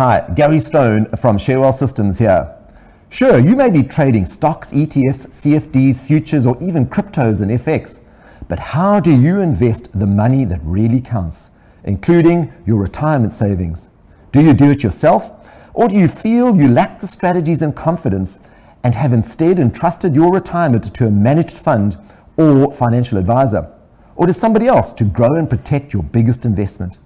Hi, Gary Stone from Share Wealth Systems here. Sure, you may be trading stocks, ETFs, CFDs, futures, or even cryptos and FX, but how do you invest the money that really counts, including your retirement savings? Do you do it yourself, or do you feel you lack the strategies and confidence and have instead entrusted your retirement to a managed fund or financial advisor, or to somebody else to grow and protect your biggest investment?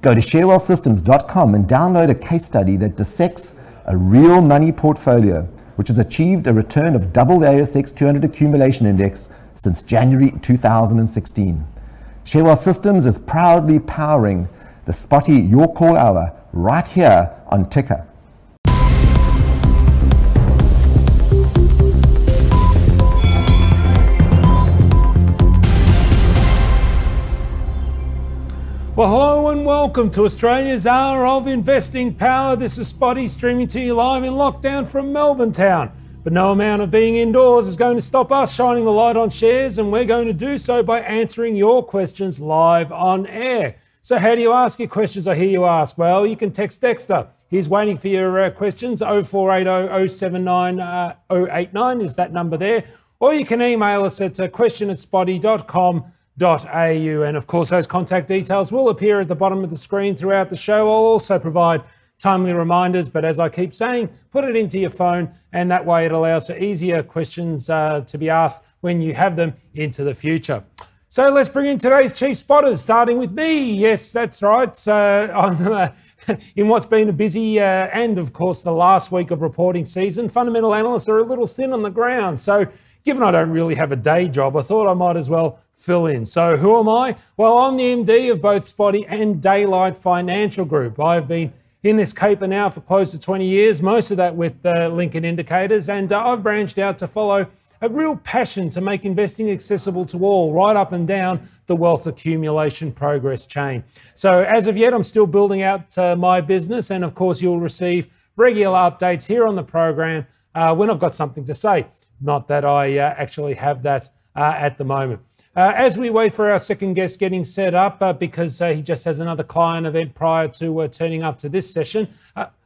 Go to sharewealthsystems.com and download a case study that dissects a real money portfolio, which has achieved a return of double the ASX 200 accumulation index since January 2016. Share Wealth Systems is proudly powering the Spotee Your Call Hour right here on Ticker. Well, hello and welcome to Australia's Hour of Investing Power. This is Spotee streaming to you live in lockdown from Melbourne town. But no amount of being indoors is going to stop us shining the light on shares, and we're going to do so by answering your questions live on air. So, how do you ask your questions? I hear you ask. Well, you can text Dexter. He's waiting for your uh, questions. 0480 079 uh, 089 is that number there. Or you can email us at uh, question at spotee.com au. And of course, those contact details will appear at the bottom of the screen throughout the show. I'll also provide timely reminders, but as I keep saying, put it into your phone, and that way it allows for easier questions uh, to be asked when you have them into the future. So let's bring in today's chief spotters, starting with me. Yes, that's right. So I'm uh, in what's been a busy uh, and, of course, the last week of reporting season. Fundamental analysts are a little thin on the ground, so given I don't really have a day job, I thought I might as well fill in. So, who am I? Well, I'm the MD of both Spotee and Daylight Financial Group. I've been in this caper now for close to 20 years, most of that with uh, Lincoln Indicators, and uh, I've branched out to follow a real passion to make investing accessible to all, right up and down the wealth accumulation progress chain. So, as of yet, I'm still building out uh, my business, and of course, you'll receive regular updates here on the program uh, when I've got something to say. Not that I uh, actually have that uh, at the moment. Uh, as we wait for our second guest getting set up, because he just has another client event prior to turning up to this session,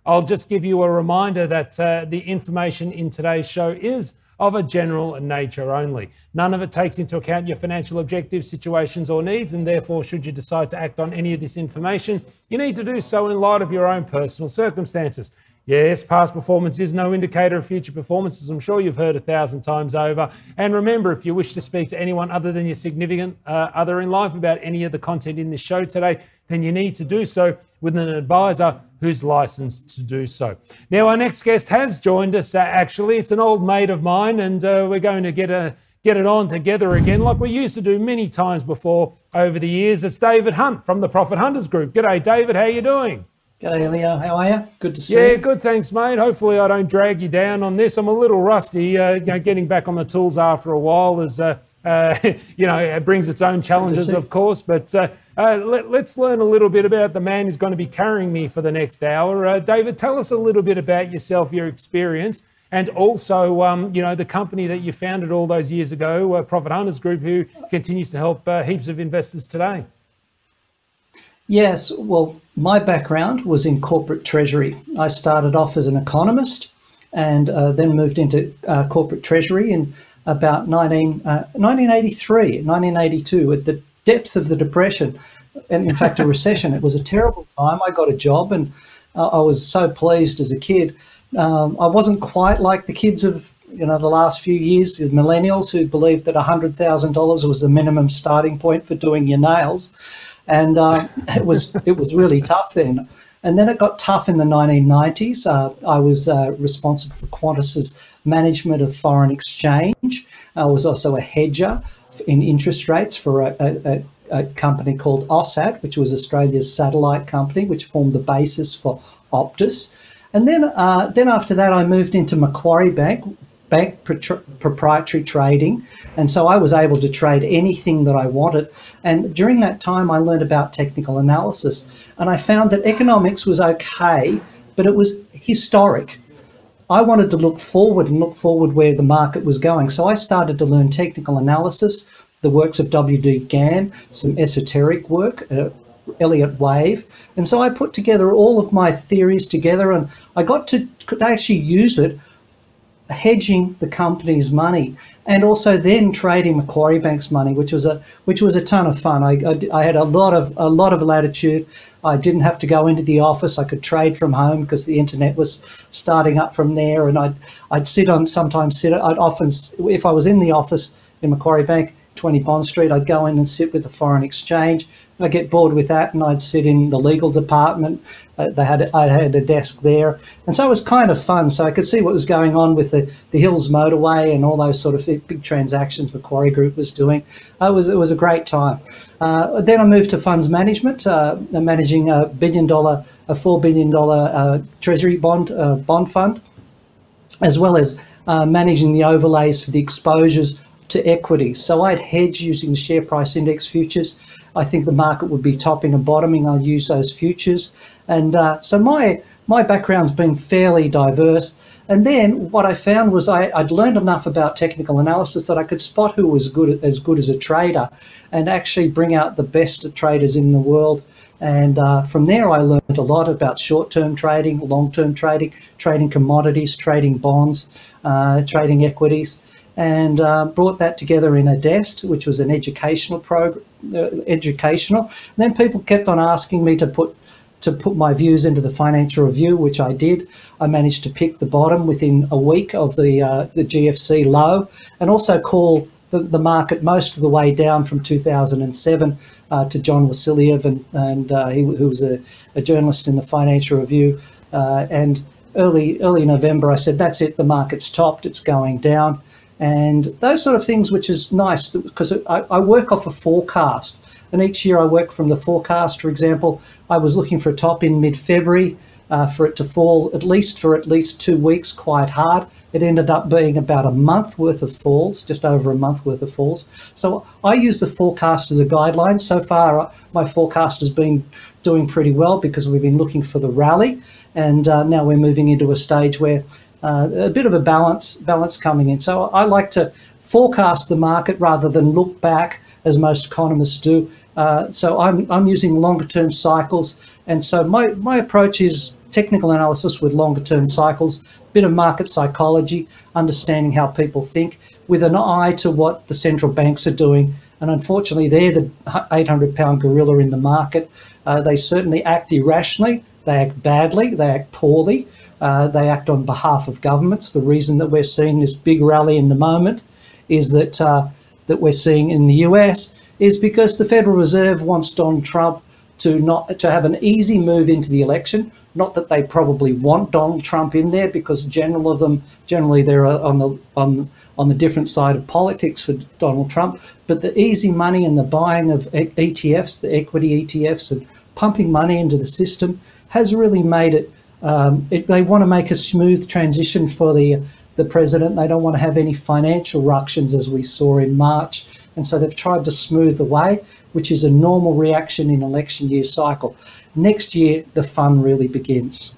I'll just give you a reminder that the information in today's show is of a general nature only. None of it takes into account your financial objectives, situations, or needs, and therefore, should you decide to act on any of this information, you need to do so in light of your own personal circumstances. Yes, past performance is no indicator of future performance, as I'm sure you've heard a thousand times over. And remember, if you wish to speak to anyone other than your significant uh, other in life about any of the content in this show today, then you need to do so with an advisor who's licensed to do so. Now, our next guest has joined us. Uh, actually, it's an old mate of mine, and uh, we're going to get a get it on together again, like we used to do many times before over the years. It's David Hunt from the Profit Hunters Group. G'day, David. How are you doing? G'day, Leo. How are you? Good to see yeah, you. Yeah, good. Thanks, mate. Hopefully, I don't drag you down on this. I'm a little rusty. Uh, you know, getting back on the tools after a while is, uh, uh, you know, it brings its own challenges, of course. But uh, uh, let, us learn a little bit about the man who's going to be carrying me for the next hour. Uh, David, tell us a little bit about yourself, your experience, and also, um, you know, the company that you founded all those years ago, Profit Hunters Group, who continues to help heaps of investors today. Yes, well, my background was in corporate treasury. I started off as an economist and uh, then moved into uh, corporate treasury in about 19, uh, 1983, 1982, at the depths of the Depression, and in fact, a recession. It was a terrible time. I got a job and uh, I was so pleased as a kid. Um, I wasn't quite like the kids of you know the last few years, the millennials who believed that $100,000 was the minimum starting point for doing your nails and uh, it was it was really tough then. And then it got tough in the 1990s. Uh, I was uh, responsible for Qantas's management of foreign exchange. I was also a hedger in interest rates for a, a, a company called AusSat, which was Australia's satellite company, which formed the basis for Optus. And then, uh, then after that, I moved into Macquarie Bank, bank proprietary trading. And so I was able to trade anything that I wanted. And during that time, I learned about technical analysis. And I found that economics was okay, but it was historic. I wanted to look forward and look forward where the market was going. So I started to learn technical analysis, the works of W.D. Gann, some esoteric work, uh, Elliott wave. And so I put together all of my theories together and I got to actually use it hedging the company's money and also then trading Macquarie Bank's money, which was a which was a ton of fun. I, I, I, had a lot of a lot of latitude. I didn't have to go into the office. I could trade from home because the internet was starting up from there, and I'd I'd sit on sometimes sit. I'd often if I was in the office in Macquarie Bank, 20 Bond Street, I'd go in and sit with the foreign exchange. I get bored with that, and I'd sit in the legal department. Uh, they had I had a desk there, and so it was kind of fun. So I could see what was going on with the, the Hills Motorway and all those sort of big transactions Macquarie Group was doing. Uh, it was it was a great time. Uh, then I moved to funds management, uh, managing a billion dollar, a four billion dollar uh, Treasury bond uh, bond fund, as well as managing the overlays for the exposures to equities. So I'd hedge using the share price index futures. I think the market would be topping and bottoming. I'll use those futures. And uh, so my my background's been fairly diverse. And then what I found was I, would learned enough about technical analysis that I could spot who was good as good as a trader, and actually bring out the best traders in the world. And uh, from there, I learned a lot about short-term trading, long-term trading, trading commodities, trading bonds, uh, trading equities and uh, brought that together in a DEST, which was an educational program. Uh, educational. And then people kept on asking me to put to put my views into the financial review, which I did. I managed to pick the bottom within a week of the uh, the GFC low, and also call the, the market most of the way down from 2007 uh, to John Wasiliev, and, and uh, he, who was a, a, journalist in the Financial Review. Uh, and early early November, I said, "That's it. The market's topped. It's going down." And those sort of things, which is nice because I, I, work off a forecast. And each year I work from the forecast. For example, I was looking for a top in mid February uh, for it to fall at least for at least two weeks quite hard. It ended up being about a month worth of falls, just over a month worth of falls. So I use the forecast as a guideline. So far, uh, my forecast has been doing pretty well because we've been looking for the rally. And uh, now we're moving into a stage where uh, a bit of a balance balance coming in. So I like to forecast the market rather than look back as most economists do. Uh, so I'm, I'm using longer term cycles. And so my, my approach is technical analysis with longer term cycles, bit of market psychology, understanding how people think, with an eye to what the central banks are doing. And unfortunately, they're the 800 pound gorilla in the market. Uh, they certainly act irrationally, they act badly, they act poorly. Uh, they act on behalf of governments. The reason that we're seeing this big rally in the moment is that uh, that we're seeing in the US is because the Federal Reserve wants Donald Trump to not to have an easy move into the election. Not that they probably want Donald Trump in there, because general of them generally they're on the on on the different side of politics for Donald Trump. But the easy money and the buying of ETFs, the equity ETFs, and pumping money into the system has really made it um, it, they want to make a smooth transition for the the president. They don't want to have any financial ructions as we saw in March, and so they've tried to smooth the way, which is a normal reaction in election year cycle. Next year, the fun really begins.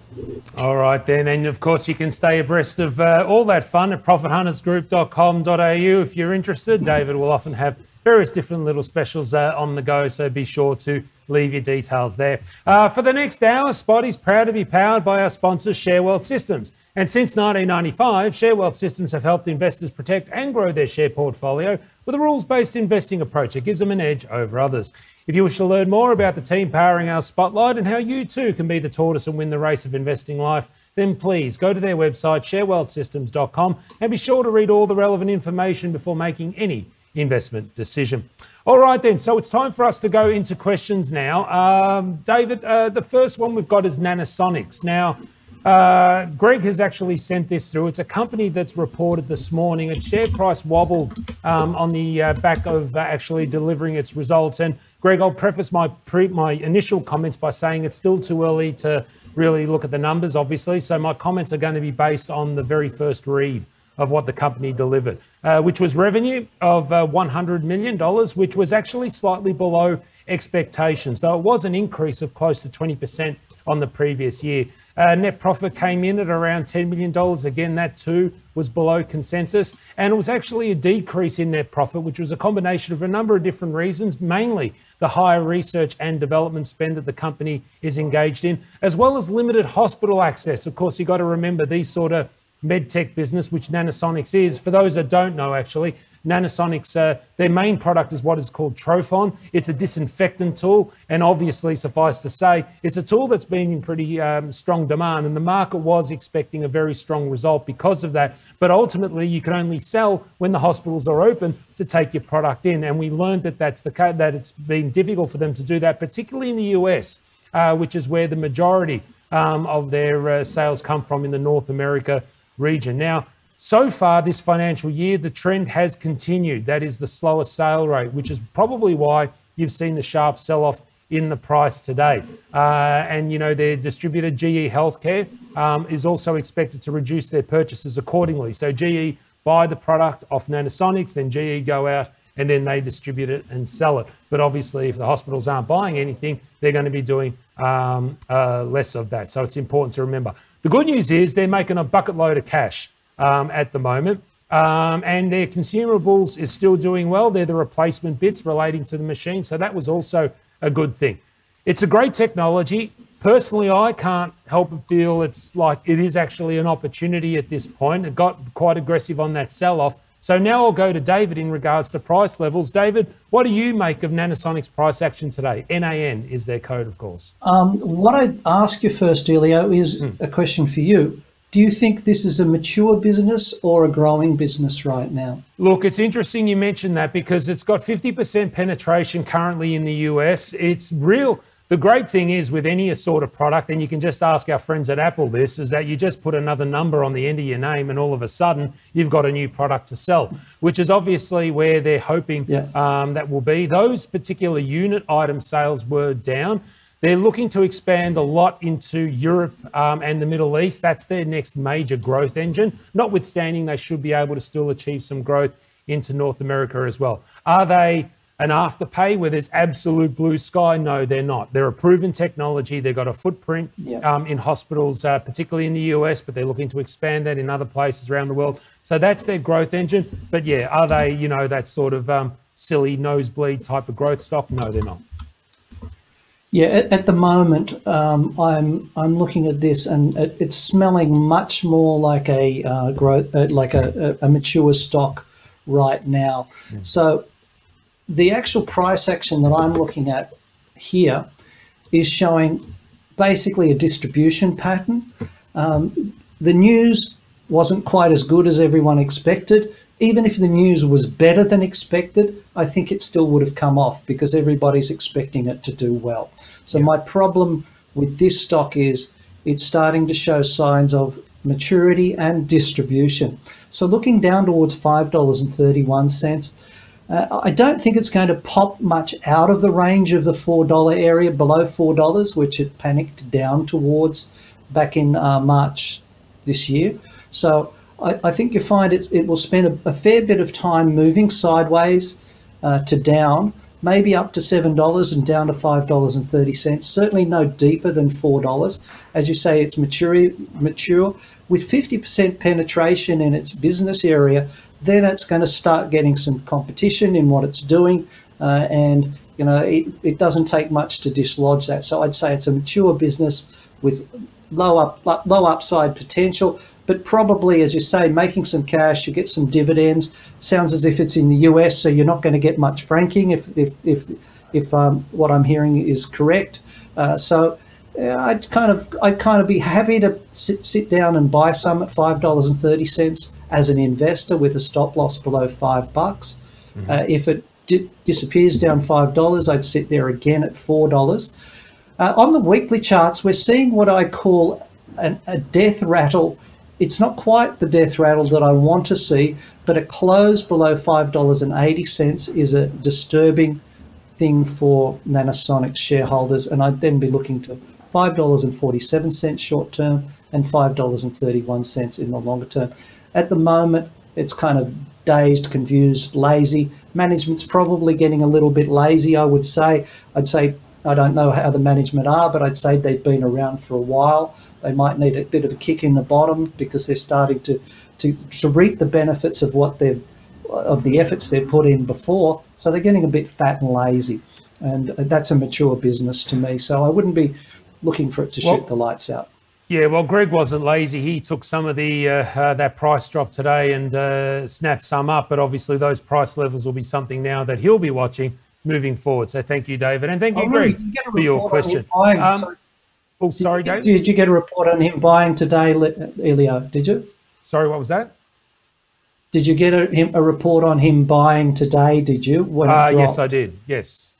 All right, then. And of course, you can stay abreast of uh, all that fun at profithuntersgroup.com.au if you're interested. David will often have various different little specials uh, on the go, so be sure to leave your details there. Uh, for the next hour, Spot is proud to be powered by our sponsor, ShareWealth Systems. And since 1995, ShareWealth Systems have helped investors protect and grow their share portfolio with a rules based investing approach that gives them an edge over others. If you wish to learn more about the team powering our spotlight and how you too can be the tortoise and win the race of investing life, then please go to their website, sharewealthsystems.com, and be sure to read all the relevant information before making any investment decision. All right, then. So it's time for us to go into questions now. Um, David, uh, the first one we've got is Nanosonics. Now, uh, Greg has actually sent this through. It's a company that's reported this morning. Its share price wobbled um, on the uh, back of uh, actually delivering its results. And Greg, I'll preface my pre- my initial comments by saying it's still too early to really look at the numbers, obviously. So my comments are going to be based on the very first read of what the company delivered, uh, which was revenue of uh, $100 million, which was actually slightly below expectations, though it was an increase of close to 20% on the previous year. Uh, net profit came in at around $10 million. Again, that too was below consensus. And it was actually a decrease in net profit, which was a combination of a number of different reasons, mainly the higher research and development spend that the company is engaged in, as well as limited hospital access. Of course, you've got to remember these sort of medtech business, which Nanosonics is. For those that don't know, actually, Nanosonics, uh, their main product is what is called Trophon. It's a disinfectant tool, and obviously, suffice to say, it's a tool that's been in pretty um, strong demand, and the market was expecting a very strong result because of that. But ultimately, you can only sell when the hospitals are open to take your product in, and we learned that that's the that it's been difficult for them to do that, particularly in the US, uh, which is where the majority um, of their uh, sales come from in the North America region. Now, so far this financial year, the trend has continued. That is the slower sale rate, which is probably why you've seen the sharp sell off in the price today. Uh, and, you know, their distributor, GE Healthcare, um, is also expected to reduce their purchases accordingly. So GE buy the product off Nanosonics, then GE go out and then they distribute it and sell it. But obviously, if the hospitals aren't buying anything, they're going to be doing um, uh, less of that. So it's important to remember. The good news is they're making a bucket load of cash um, at the moment. Um, and their consumables is still doing well. They're the replacement bits relating to the machine. So that was also a good thing. It's a great technology. Personally, I can't help but feel it's like it is actually an opportunity at this point. It got quite aggressive on that sell off. So now I'll go to David in regards to price levels. David, what do you make of Nanosonics price action today? NAN is their code, of course. Um, what I'd ask you first, Elio, is mm. a question for you. Do you think this is a mature business or a growing business right now? Look, it's interesting you mentioned that because it's got 50% penetration currently in the US. It's real. The great thing is with any sort of product, and you can just ask our friends at Apple this, is that you just put another number on the end of your name, and all of a sudden you've got a new product to sell, which is obviously where they're hoping yeah. um, that will be. Those particular unit item sales were down. They're looking to expand a lot into Europe um, and the Middle East. That's their next major growth engine. Notwithstanding, they should be able to still achieve some growth into North America as well. Are they an afterpay where there's absolute blue sky? No, they're not. They're a proven technology. They've got a footprint yeah. um, in hospitals, uh, particularly in the US, but they're looking to expand that in other places around the world. So that's their growth engine. But yeah, are they, you know, that sort of um, silly nosebleed type of growth stock? No, they're not. Yeah, at, at the moment, um, I'm I'm looking at this, and it, it's smelling much more like a uh, growth, uh, like a, a, mature stock right now. Mm. So, the actual price action that I'm looking at here is showing basically a distribution pattern. Um, the news wasn't quite as good as everyone expected. Even if the news was better than expected, I think it still would have come off because everybody's expecting it to do well. So yeah. my problem with this stock is it's starting to show signs of maturity and distribution. So looking down towards $5.31, uh, I don't think it's going to pop much out of the range of the $4 area, below $4, which it panicked down towards back in uh, March this year. So I, I, think you find it will spend a, a fair bit of time moving sideways uh, to down maybe up to $7 and down to $5.30. Certainly no deeper than $4. As you say, it's mature, mature. With 50% penetration in its business area, then it's going to start getting some competition in what it's doing. Uh, and, you know, it, it doesn't take much to dislodge that. So I'd say it's a mature business with low up low upside potential, but probably, as you say, making some cash, you get some dividends. Sounds as if it's in the US, so you're not going to get much franking if if if, if um, what I'm hearing is correct. Uh, so I'd kind of I'd kind of be happy to sit, sit down and buy some at five dollars and thirty cents as an investor with a stop loss below five bucks. Mm-hmm. Uh, if it di- disappears down five dollars, I'd sit there again at four dollars. Uh, on the weekly charts, we're seeing what I call an, a death rattle it's not quite the death rattle that I want to see, but a close below $5.80 is a disturbing thing for Nanosonics shareholders, and I'd then be looking to $5.47 short term and $5.31 in the longer term. At the moment, it's kind of dazed, confused, lazy. Management's probably getting a little bit lazy, I would say. I'd say I don't know how the management are, but I'd say they've been around for a while. They might need a bit of a kick in the bottom because they're starting to to, to reap the benefits of what they've of the efforts they've put in before. So they're getting a bit fat and lazy, and that's a mature business to me. So I wouldn't be looking for it to well, shoot the lights out. Yeah, well, Greg wasn't lazy. He took some of the uh, uh, that price drop today and uh, snapped some up. But obviously, those price levels will be something now that he'll be watching moving forward. So thank you, David, and thank you, oh, Greg, you for your question. Um, oh, sorry, did, David. Did you get a report on him buying today, Elio? Did you? Sorry, what was that? Did you get a, a report on him buying today? Did you? When uh, yes, I did. Yes.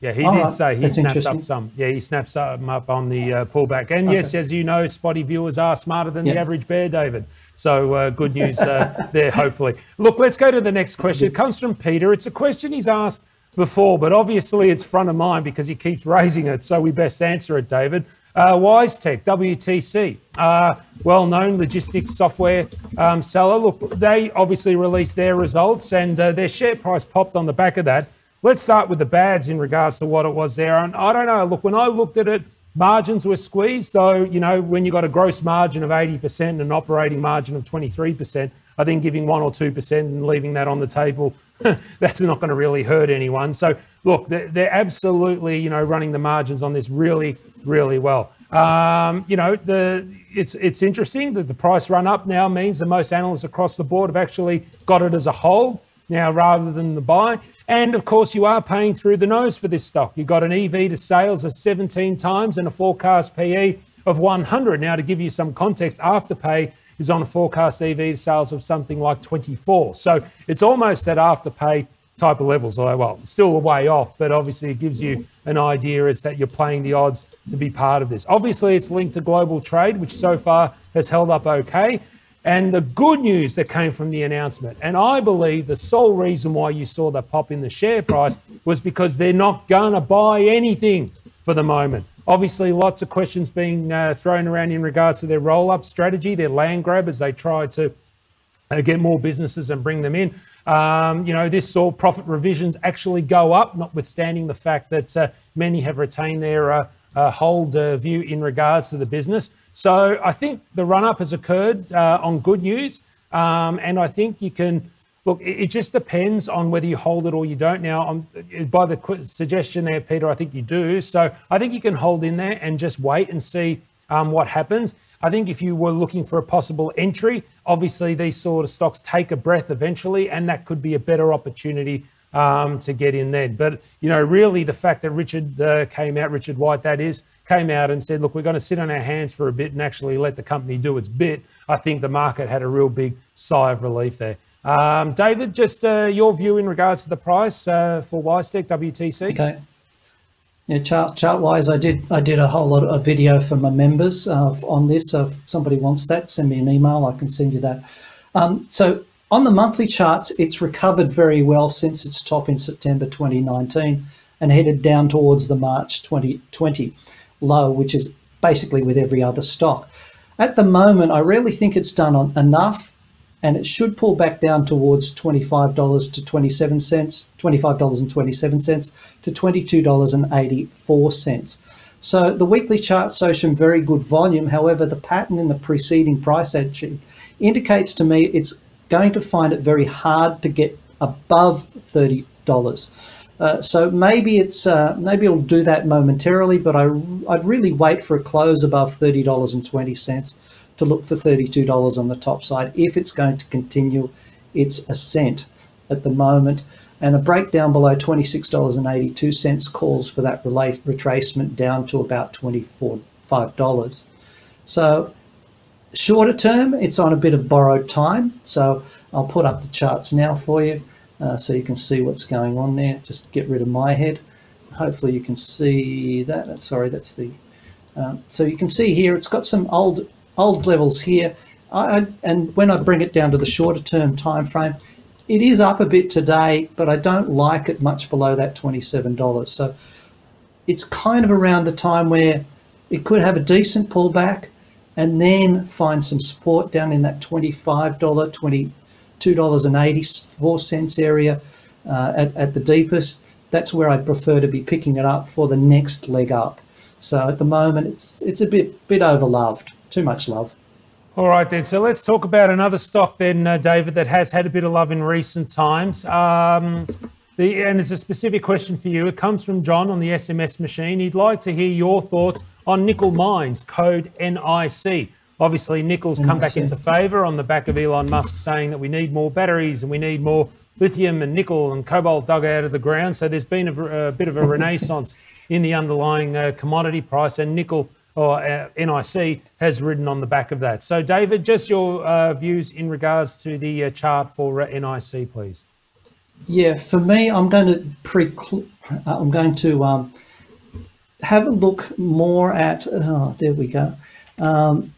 Yeah, he did say he snapped up some. Yeah, he snapped some up on the uh, pullback. And okay. yes, as you know, Spotee viewers are smarter than yep. the average bear, David. So uh, good news uh, there, hopefully. Look, let's go to the next question. It comes from Peter. It's a question he's asked before, but obviously it's front of mind because he keeps raising it. So we best answer it, David. Uh, WiseTech, WTC, uh, well known logistics software um, seller. Look, they obviously released their results and uh, their share price popped on the back of that. Let's start with the bads in regards to what it was there. And I don't know, look, when I looked at it, margins were squeezed, though, you know, when you've got a gross margin of 80% and an operating margin of 23%, I think giving 1 or 2% and leaving that on the table, that's not going to really hurt anyone. So, look, they're, they're, absolutely, you know, running the margins on this really, really well. Um, you know, the it's it's interesting that the price run up now means that most analysts across the board have actually got it as a hold now rather than the buy. And of course, you are paying through the nose for this stock. You've got an EV to sales of 17 times and a forecast PE of 100. Now, to give you some context, Afterpay is on a forecast EV to sales of something like 24. So it's almost at Afterpay type of levels, although, well, still a way off, but obviously it gives you an idea as that you're playing the odds to be part of this. Obviously, it's linked to global trade, which so far has held up okay. And the good news that came from the announcement, and I believe the sole reason why you saw the pop in the share price was because they're not going to buy anything for the moment. Obviously, lots of questions being uh, thrown around in regards to their roll up strategy, their land grab as they try to uh, get more businesses and bring them in. Um, you know, this saw profit revisions actually go up, notwithstanding the fact that uh, many have retained their uh, uh, hold uh, view in regards to the business. So I think the run up has occurred uh, on good news. Um, and I think you can look, it, just depends on whether you hold it or you don't. Now, um, by the suggestion there, Peter, I think you do. So I think you can hold in there and just wait and see um, what happens. I think if you were looking for a possible entry, obviously these sort of stocks take a breath eventually, and that could be a better opportunity um, to get in then. But, you know, really the fact that Richard uh, came out, Richard White, that is, came out and said, look, we're going to sit on our hands for a bit and actually let the company do its bit, I think the market had a real big sigh of relief there. Um, David, just uh, your view in regards to the price uh, for WiseTech WTC. Okay. Yeah, chart chart wise, I did I did a whole lot of video for my members uh, on this. So if somebody wants that, send me an email. I can send you that. Um, so on the monthly charts, it's recovered very well since its top in September 2019 and headed down towards the March 2020 low, which is basically with every other stock. At the moment, I really think it's done on enough and it should pull back down towards $25 to 27 cents, $25.27 to $22.84. So the weekly chart shows some very good volume. However, the pattern in the preceding price action indicates to me it's going to find it very hard to get above $30. Uh, so maybe it's uh, maybe it'll do that momentarily, but I, I'd really wait for a close above thirty dollars and twenty cents to look for thirty two dollars on the top side if it's going to continue its ascent at the moment. And a breakdown below twenty six dollars and eighty two cents calls for that retracement down to about twenty four five dollars. So Shorter term, it's on a bit of borrowed time. So I'll put up the charts now for you uh, so you can see what's going on there. Just get rid of my head. Hopefully you can see that. Sorry, that's the... Um, so you can see here, it's got some old old levels here. I, and when I bring it down to the shorter term time frame, it is up a bit today, but I don't like it much below that $27. So it's kind of around the time where it could have a decent pullback, and then find some support down in that $25, $22.84 area uh, at, at the deepest. That's where I'd prefer to be picking it up for the next leg up. So at the moment, it's it's a bit bit overloved too much love. All right, then. So let's talk about another stock, then, uh, David, that has had a bit of love in recent times. Um, the, and it's a specific question for you. It comes from John on the SMS machine. He'd like to hear your thoughts on nickel mines, code NIC. Obviously, nickel's come back into favour on the back of Elon Musk saying that we need more batteries and we need more lithium and nickel and cobalt dug out of the ground. So there's been a, a bit of a renaissance in the underlying uh, commodity price, and nickel or uh, NIC has ridden on the back of that. So, David, just your uh, views in regards to the uh, chart for uh, NIC, please. Yeah, for me, I'm going to pre. Uh, I'm going to um, have a look more at. Oh, there we go. Um,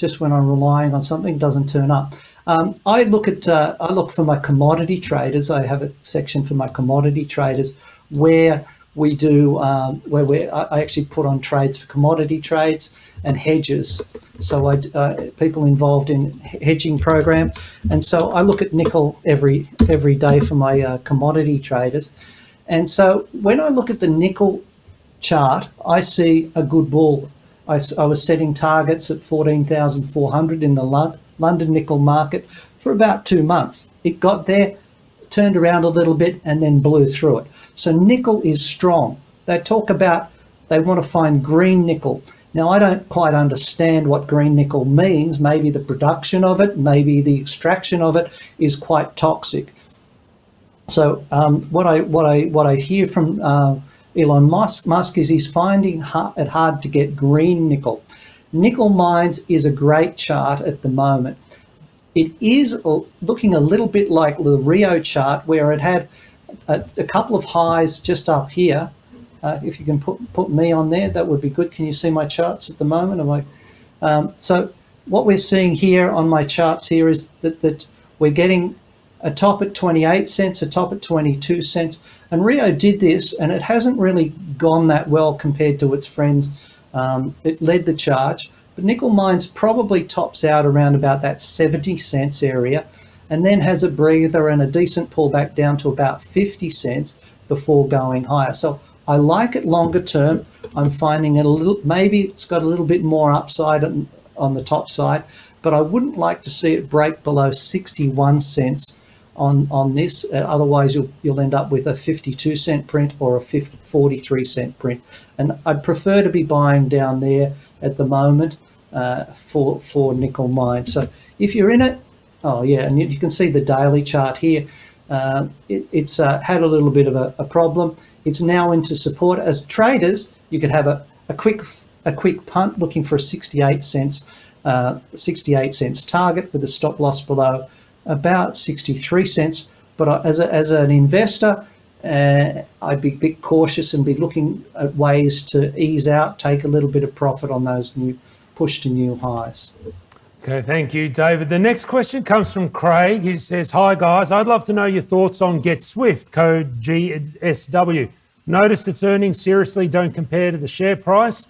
just when I'm relying on something, doesn't turn up. Um, I look at. Uh, I look for my commodity traders. I have a section for my commodity traders where we do um, where we I actually put on trades for commodity trades and hedges. So I uh, people involved in hedging program, and so I look at nickel every every day for my uh, commodity traders. And so when I look at the nickel chart, I see a good bull. I, I was setting targets at fourteen thousand four hundred in the London nickel market for about two months. It got there, turned around a little bit, and then blew through it. So nickel is strong. They talk about they want to find green nickel. Now, I don't quite understand what green nickel means. Maybe the production of it, maybe the extraction of it is quite toxic. So, um, what I what I what I hear from uh, Elon Musk, Musk is he's finding it hard to get green nickel. Nickel mines is a great chart at the moment. It is looking a little bit like the Rio chart, where it had a, a couple of highs just up here. Uh, if you can put put me on there, that would be good. Can you see my charts at the moment? Am I, um, so what we're seeing here on my charts here is that, that we're getting a top at 28 cents, a top at 22 cents. And Rio did this, and it hasn't really gone that well compared to its friends. Um, it led the charge, but Nickel Mines probably tops out around about that 70 cents area and then has a breather and a decent pullback down to about 50 cents before going higher. So I like it longer term. I'm finding it a little, maybe it's got a little bit more upside on, on the top side, but I wouldn't like to see it break below 61 cents on, on this. Uh, otherwise, you'll, you'll end up with a 52 cent print or a 50, 43 cent print. And I'd prefer to be buying down there at the moment uh, for, for nickel mine. So if you're in it, Oh yeah, and you, can see the daily chart here. Uh, it, it's uh, had a little bit of a, a, problem. It's now into support. As traders, you could have a, a quick a quick punt looking for a 68 cents uh, 68 cents target with a stop loss below about 63 cents. But as, a, as an investor, uh, I'd be a bit cautious and be looking at ways to ease out, take a little bit of profit on those new push to new highs. Okay, thank you, David. The next question comes from Craig. He says, Hi, guys. I'd love to know your thoughts on GetSwift, code GSW. Notice its earnings seriously don't compare to the share price.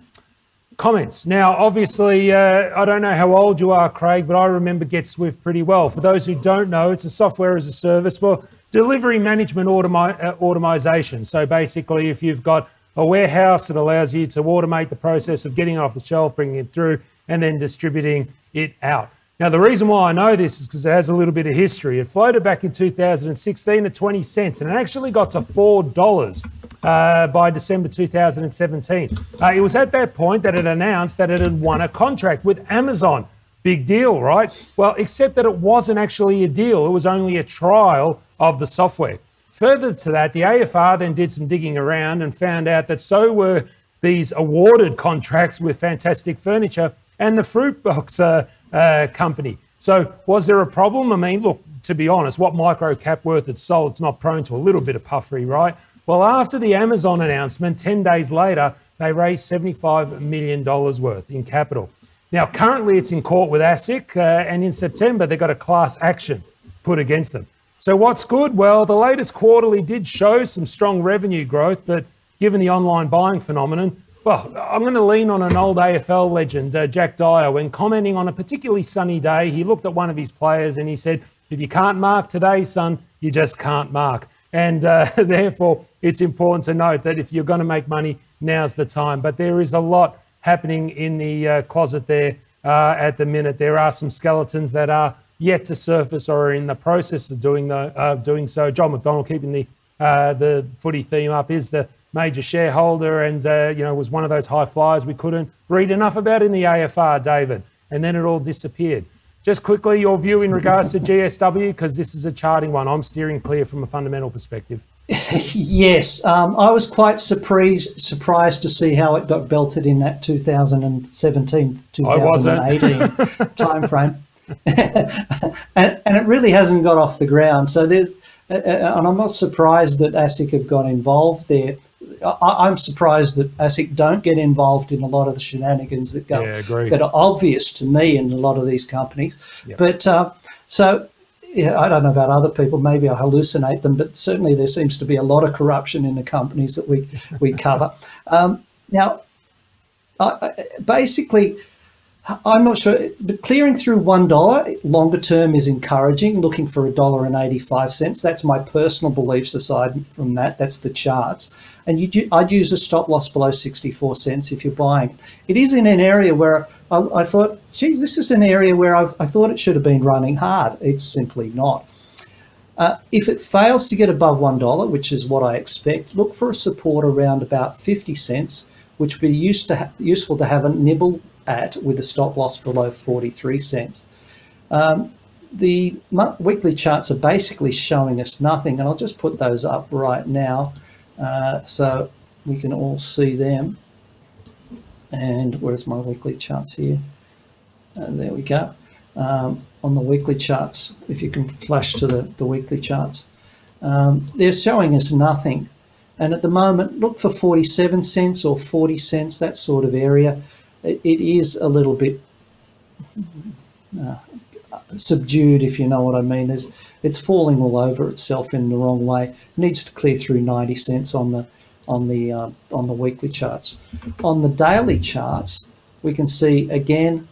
Comments. Now, obviously, uh, I don't know how old you are, Craig, but I remember GetSwift pretty well. For those who don't know, it's a software as a service well, delivery management automi- uh, automation. So basically, if you've got a warehouse that allows you to automate the process of getting it off the shelf, bringing it through, and then distributing it out. Now, the reason why I know this is because it has a little bit of history. It floated back in 2016 at 20 cents and it actually got to $4 uh, by December 2017. Uh, it was at that point that it announced that it had won a contract with Amazon. Big deal, right? Well, except that it wasn't actually a deal, it was only a trial of the software. Further to that, the AFR then did some digging around and found out that so were these awarded contracts with Fantastic Furniture and the fruit box uh, uh, company. So, was there a problem? I mean, look, to be honest, what micro cap worth it's sold, it's not prone to a little bit of puffery, right? Well, after the Amazon announcement, 10 days later, they raised $75 million worth in capital. Now, currently it's in court with ASIC, uh, and in September they got a class action put against them. So, what's good? Well, the latest quarterly did show some strong revenue growth, but given the online buying phenomenon, well, I'm going to lean on an old AFL legend, uh, Jack Dyer. When commenting on a particularly sunny day, he looked at one of his players and he said, If you can't mark today, son, you just can't mark. And uh, therefore, it's important to note that if you're going to make money, now's the time. But there is a lot happening in the uh, closet there uh, at the minute. There are some skeletons that are yet to surface or are in the process of doing the uh, doing so. Joel Macdonald keeping the uh, the footy theme up is the major shareholder and uh, you know was one of those high flyers we couldn't read enough about in the AFR, David, and then it all disappeared. Just quickly, your view in regards to GSW because this is a charting one. I'm steering clear from a fundamental perspective. yes, um, I was quite surprised surprised to see how it got belted in that 2017 2018 timeframe, and, and it really hasn't got off the ground. So there, uh, uh, and I'm not surprised that ASIC have got involved there. I, am surprised that ASIC don't get involved in a lot of the shenanigans that go yeah, that are obvious to me in a lot of these companies. But uh, so yeah, I don't know about other people. Maybe I hallucinate them, but certainly there seems to be a lot of corruption in the companies that we we cover. Um, now, I, basically, I'm not sure, but clearing through one dollar longer term is encouraging. Looking for a dollar and eighty five cents. That's my personal beliefs. Aside from that, that's the charts. And you I'd use a stop loss below sixty four cents if you're buying. It is in an area where I, I thought, geez, this is an area where I, I, thought it should have been running hard. It's simply not. Uh, if it fails to get above one dollar, which is what I expect, look for a support around about fifty cents, which would be used to ha- useful to have a nibble at with a stop loss below 43 cents. Um, the weekly charts are basically showing us nothing, and I'll just put those up right now uh, so we can all see them. And where's my weekly charts here? And uh, there we go. Um, on the weekly charts, if you can flash to the, the weekly charts, um, they're showing us nothing. And at the moment, look for 47 cents or 40 cents, that sort of area it, it is a little bit uh, subdued, if you know what I mean. There's, it's falling all over itself in the wrong way. It needs to clear through 90 cents on the on the uh, on the weekly charts. On the daily charts, we can see again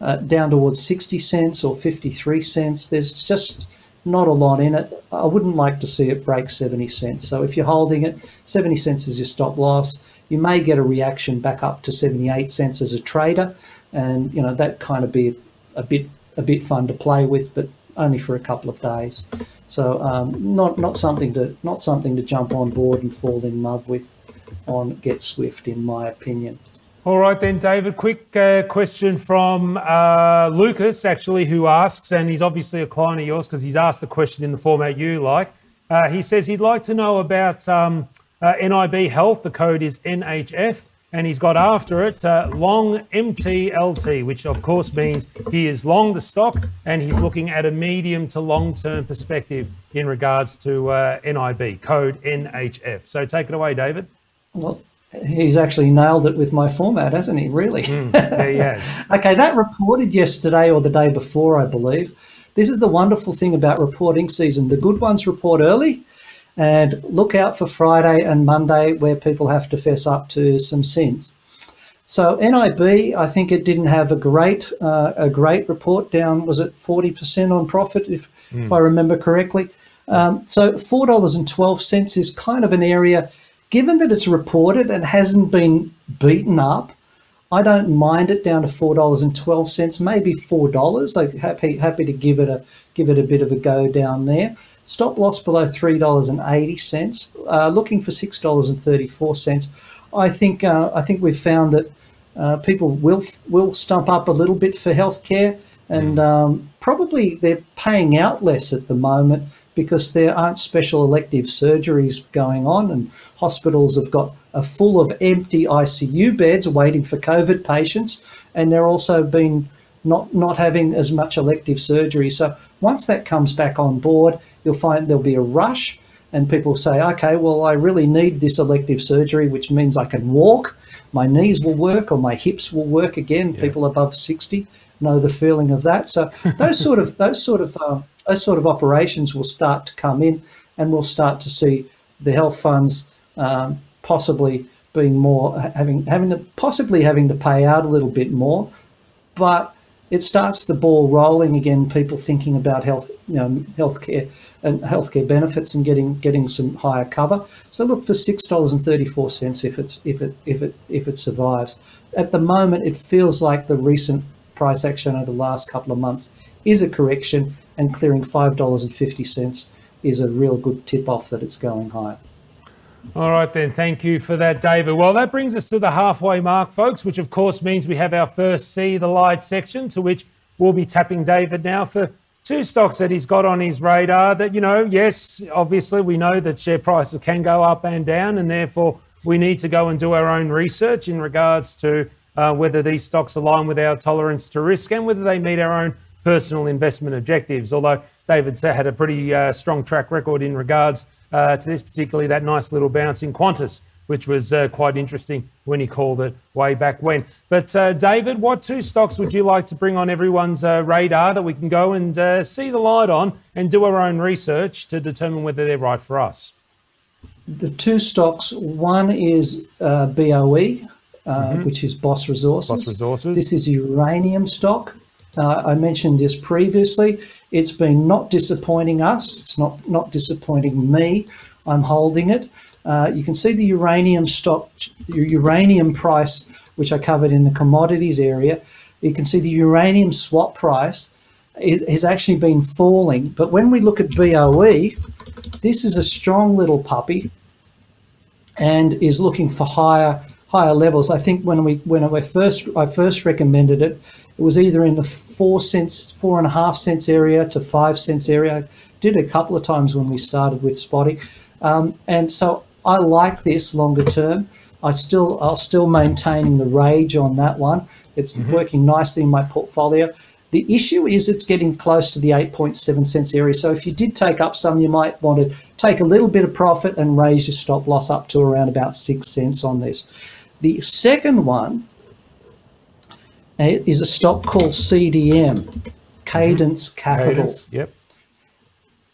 uh, down towards 60 cents or 53 cents. There's just not a lot in it. I wouldn't like to see it break 70 cents. So if you're holding it, 70 cents is your stop loss you may get a reaction back up to 78 cents as a trader, and you know that kind of be a bit a bit fun to play with, but only for a couple of days. So um, not not something to not something to jump on board and fall in love with on GetSwift, in my opinion. All right, then, David. Quick uh, question from uh, Lucas, actually, who asks, and he's obviously a client of yours because he's asked the question in the format you like. Uh, he says he'd like to know about um, uh, NIB Health, the code is NHF, and he's got after it uh, long MTLT, which of course means he is long the stock and he's looking at a medium to long term perspective in regards to uh, NIB, code NHF. So take it away, David. Well, he's actually nailed it with my format, hasn't he? Really? Mm, yeah, he okay, that reported yesterday or the day before, I believe. This is the wonderful thing about reporting season. The good ones report early and look out for Friday and Monday where people have to fess up to some sins. So NIB, I think it didn't have a great uh, a great report down. Was it forty percent on profit, if, mm. if I remember correctly? Um, so four dollars and twelve cents is kind of an area. Given that it's reported and hasn't been beaten up, I don't mind it down to four dollars and twelve cents, maybe four dollars. I'm happy happy to give it a give it a bit of a go down there. Stop loss below $3.80. Uh, looking for $6.34. I think uh, I think we've found that uh, people will will stump up a little bit for healthcare, and mm. um, probably they're paying out less at the moment because there aren't special elective surgeries going on, and hospitals have got a full of empty ICU beds waiting for COVID patients, and they're also been not not having as much elective surgery. So once that comes back on board, you'll find there'll be a rush and people say, okay, well, I really need this elective surgery, which means I can walk, my knees will work, or my hips will work again. Yeah. People above 60 know the feeling of that. So those sort of those sort of um, those sort of operations will start to come in, and we'll start to see the health funds um, possibly being more having having to possibly having to pay out a little bit more, but it starts the ball rolling again. People thinking about health, you know, healthcare and healthcare benefits and getting getting some higher cover. So look for six dollars and thirty four cents if it's if it if it if it survives. At the moment, it feels like the recent price action over the last couple of months is a correction, and clearing five dollars and fifty cents is a real good tip off that it's going higher. All right, then. Thank you for that, David. Well, that brings us to the halfway mark, folks, which of course means we have our first See the Light section, to which we'll be tapping David now for two stocks that he's got on his radar that, you know, yes, obviously we know that share prices can go up and down, and therefore we need to go and do our own research in regards to uh, whether these stocks align with our tolerance to risk and whether they meet our own personal investment objectives. Although David's had a pretty uh, strong track record in regards uh, to this, particularly that nice little bounce in Qantas, which was uh, quite interesting when he called it way back when. But uh, David, what two stocks would you like to bring on everyone's uh, radar that we can go and uh, see the light on and do our own research to determine whether they're right for us? The two stocks, one is uh, BOE, mm-hmm. which is Boss Resources. Boss Resources. This is uranium stock. I mentioned this previously. It's been not disappointing us. It's not not disappointing me. I'm holding it. Uh, you can see the uranium stock, uranium price, which I covered in the commodities area. You can see the uranium swap price has actually been falling. But when we look at BOE, this is a strong little puppy and is looking for higher higher levels. I think when we when I first I first recommended it, it was either in the four cents, four and a half cents area to five cents area. I did a couple of times when we started with Spotee, um, and so I like this longer term. I still, I'll still maintaining the rage on that one. It's mm-hmm. working nicely in my portfolio. The issue is it's getting close to the 8.7 cents area. So if you did take up some, you might want to take a little bit of profit and raise your stop loss up to around about six cents on this. The second one is a stock called CDM, Cadence mm-hmm. Capital. Cadence, yep.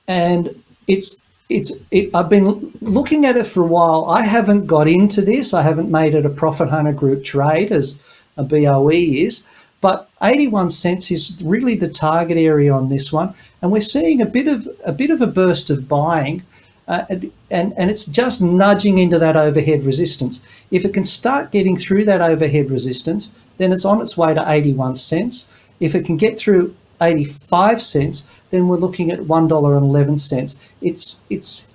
And it's it's it, I've been looking at it for a while. I haven't got into this. I haven't made it a profit hunter group trade as a BOE is, but 81 cents is really the target area on this one, and we're seeing a bit of a bit of a burst of buying. Uh, and, and it's just nudging into that overhead resistance. If it can start getting through that overhead resistance, then it's on its way to 81 cents. If it can get through 85 cents, then we're looking at $1.11. It's it's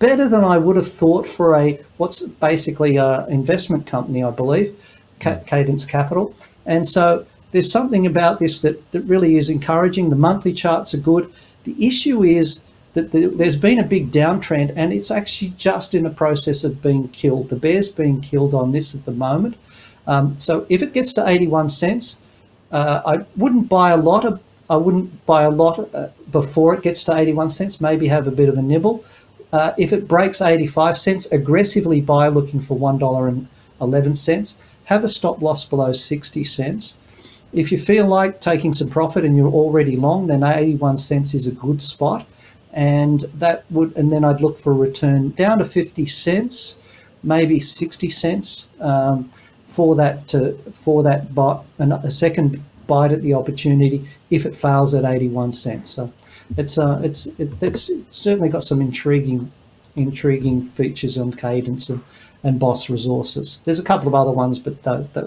better than I would have thought for a what's basically an investment company, I believe, Cadence Capital. And so there's something about this that, that really is encouraging. The monthly charts are good. The issue is that there's been a big downtrend and it's actually just in the process of being killed. The bear's being killed on this at the moment. Um, so if it gets to 81 cents, uh, I wouldn't buy a lot of. I wouldn't buy a lot uh, before it gets to 81 cents. Maybe have a bit of a nibble. Uh, if it breaks 85 cents, aggressively buy looking for one dollar and 11 cents. Have a stop loss below 60 cents. If you feel like taking some profit and you're already long, then 81 cents is a good spot, and that would. And then I'd look for a return down to 50 cents, maybe 60 cents. Um, for that to for that bite a second bite at the opportunity if it fails at 81 cents. So it's uh it's it, it's certainly got some intriguing intriguing features on cadence and, and boss resources. There's a couple of other ones, but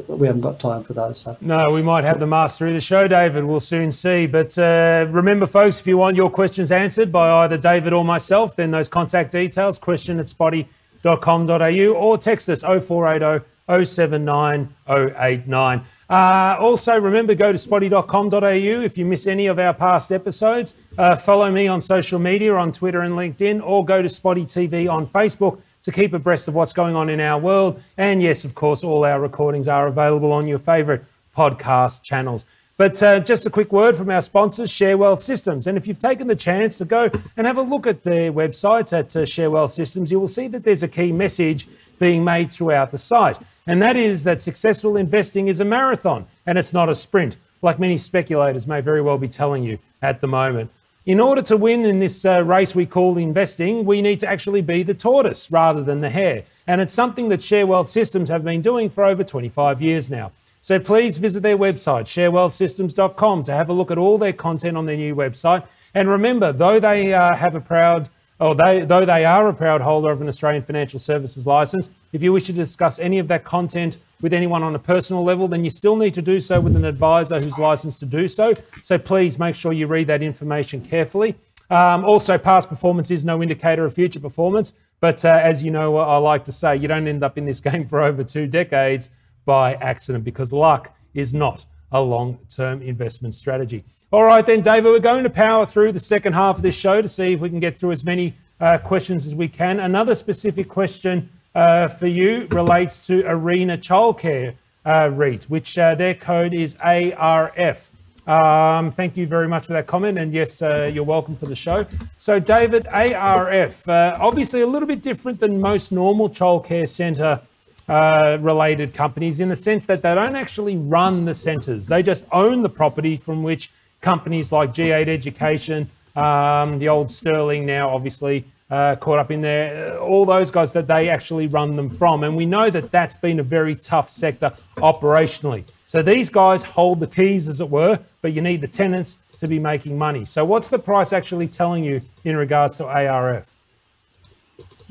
we haven't got time for those. So. No, we might have the master of the show, David. We'll soon see. But uh, remember, folks, if you want your questions answered by either David or myself, then those contact details, question at spotee.com.au or text us 0480 079089. Uh, also, remember, go to spotee.com.au if you miss any of our past episodes. Uh, follow me on social media on Twitter and LinkedIn, or go to Spotee TV on Facebook to keep abreast of what's going on in our world. And yes, of course, all our recordings are available on your favorite podcast channels. But uh, just a quick word from our sponsors, Share Wealth Systems. And if you've taken the chance to go and have a look at their websites at uh, Share Wealth Systems, you will see that there's a key message being made throughout the site. And that is that successful investing is a marathon and it's not a sprint, like many speculators may very well be telling you at the moment. In order to win in this uh, race we call investing, we need to actually be the tortoise rather than the hare. And it's something that Share Wealth Systems have been doing for over 25 years now. So please visit their website, sharewealthsystems.com, to have a look at all their content on their new website. And remember, though they uh, have a proud or they, though they are a proud holder of an Australian financial services license, if you wish to discuss any of that content with anyone on a personal level, then you still need to do so with an advisor who's licensed to do so. So please make sure you read that information carefully. Um, also, past performance is no indicator of future performance. But uh, as you know, I like to say, you don't end up in this game for over two decades by accident because luck is not a long term investment strategy. All right, then, David, we're going to power through the second half of this show to see if we can get through as many uh, questions as we can. Another specific question uh, for you relates to Arena Childcare uh, REIT, which uh, their code is ARF. Um, thank you very much for that comment, and yes, uh, you're welcome for the show. So, David, ARF, uh, obviously a little bit different than most normal childcare centre uh, related companies in the sense that they don't actually run the centres; they just own the property from which companies like G8 Education, um, the old Sterling now, obviously uh, caught up in there, uh, all those guys that they actually run them from. And we know that that's been a very tough sector operationally. So these guys hold the keys, as it were, but you need the tenants to be making money. So what's the price actually telling you in regards to ARF?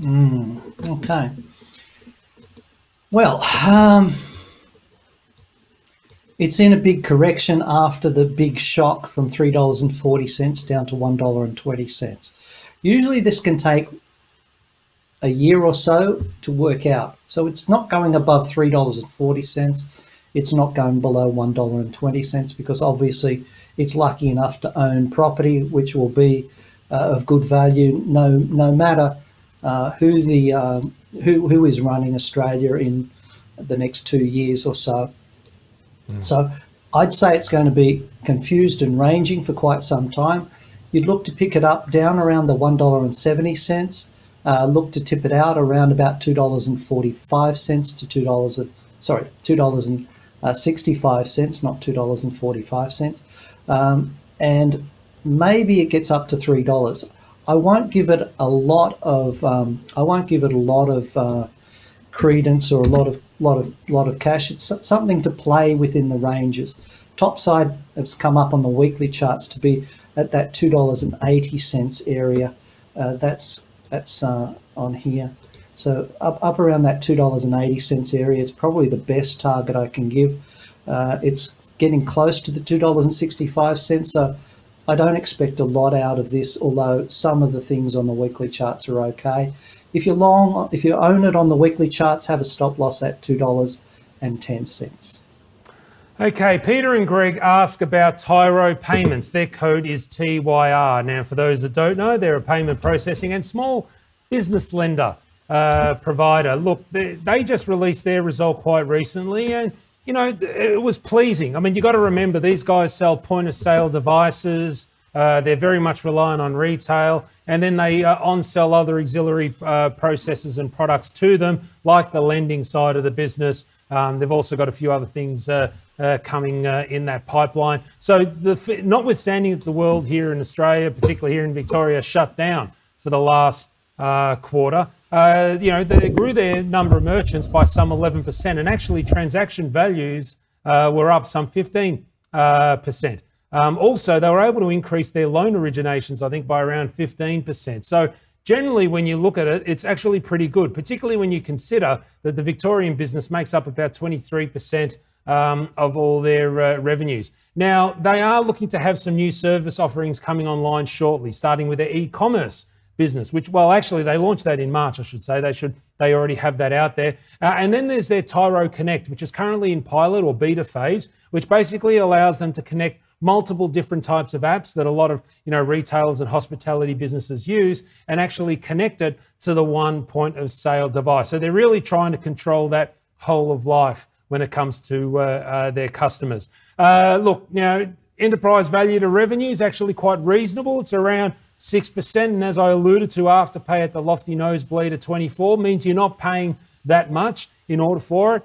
Mm, okay. Well, um, it's in a big correction after the big shock from $3.40 down to $1.20. Usually, this can take a year or so to work out. So, it's not going above $3.40. It's not going below $1.20 because obviously it's lucky enough to own property which will be uh, of good value no, no matter uh, who, the, um, who, who is running Australia in the next two years or so. So I'd say it's going to be confused and ranging for quite some time. You'd look to pick it up down around the $1.70. Uh, look to tip it out around about $2.45 to $2, sorry, $2.65, not $2.45. Um, and maybe it gets up to $3. I won't give it a lot of, um, I won't give it a lot of uh, credence or a lot of lot of lot of cash. It's something to play within the ranges. Topside has come up on the weekly charts to be at that $2.80 area. Uh, that's that's uh, on here. So up, up around that $2.80 area, it's probably the best target I can give. Uh, it's getting close to the $2.65, so I don't expect a lot out of this, although some of the things on the weekly charts are okay. If you're long, if you own it on the weekly charts, have a stop loss at $2.10. Okay, Peter and Greg ask about Tyro Payments. Their code is TYR. Now, for those that don't know, they're a payment processing and small business lender uh, provider. Look, they, they just released their result quite recently, and you know it was pleasing. I mean, you got to remember these guys sell point of sale devices. Uh, they're very much reliant on retail and then they uh, on-sell other auxiliary uh, processes and products to them, like the lending side of the business. Um, they've also got a few other things uh, uh coming uh, in that pipeline. So, the, notwithstanding the world here in Australia, particularly here in Victoria, shut down for the last uh, quarter, you know, they grew their number of merchants by some 11%, and actually transaction values were up some 15%. Um, also, they were able to increase their loan originations, I think, by around 15%. So, generally, when you look at it, it's actually pretty good, particularly when you consider that the Victorian business makes up about 23% um, of all their uh, revenues. Now, they are looking to have some new service offerings coming online shortly, starting with their e commerce business, which, well, actually, they launched that in March, I should say. They should, they already have that out there. Uh, and then there's their Tyro Connect, which is currently in pilot or beta phase, which basically allows them to connect multiple different types of apps that a lot of you know retailers and hospitality businesses use and actually connect it to the one point of sale device so they're really trying to control that whole of life when it comes to uh, uh, their customers uh, look now enterprise value to revenue is actually quite reasonable it's around 6% and as i alluded to afterpay at the lofty nosebleed of 24 means you're not paying that much in order for it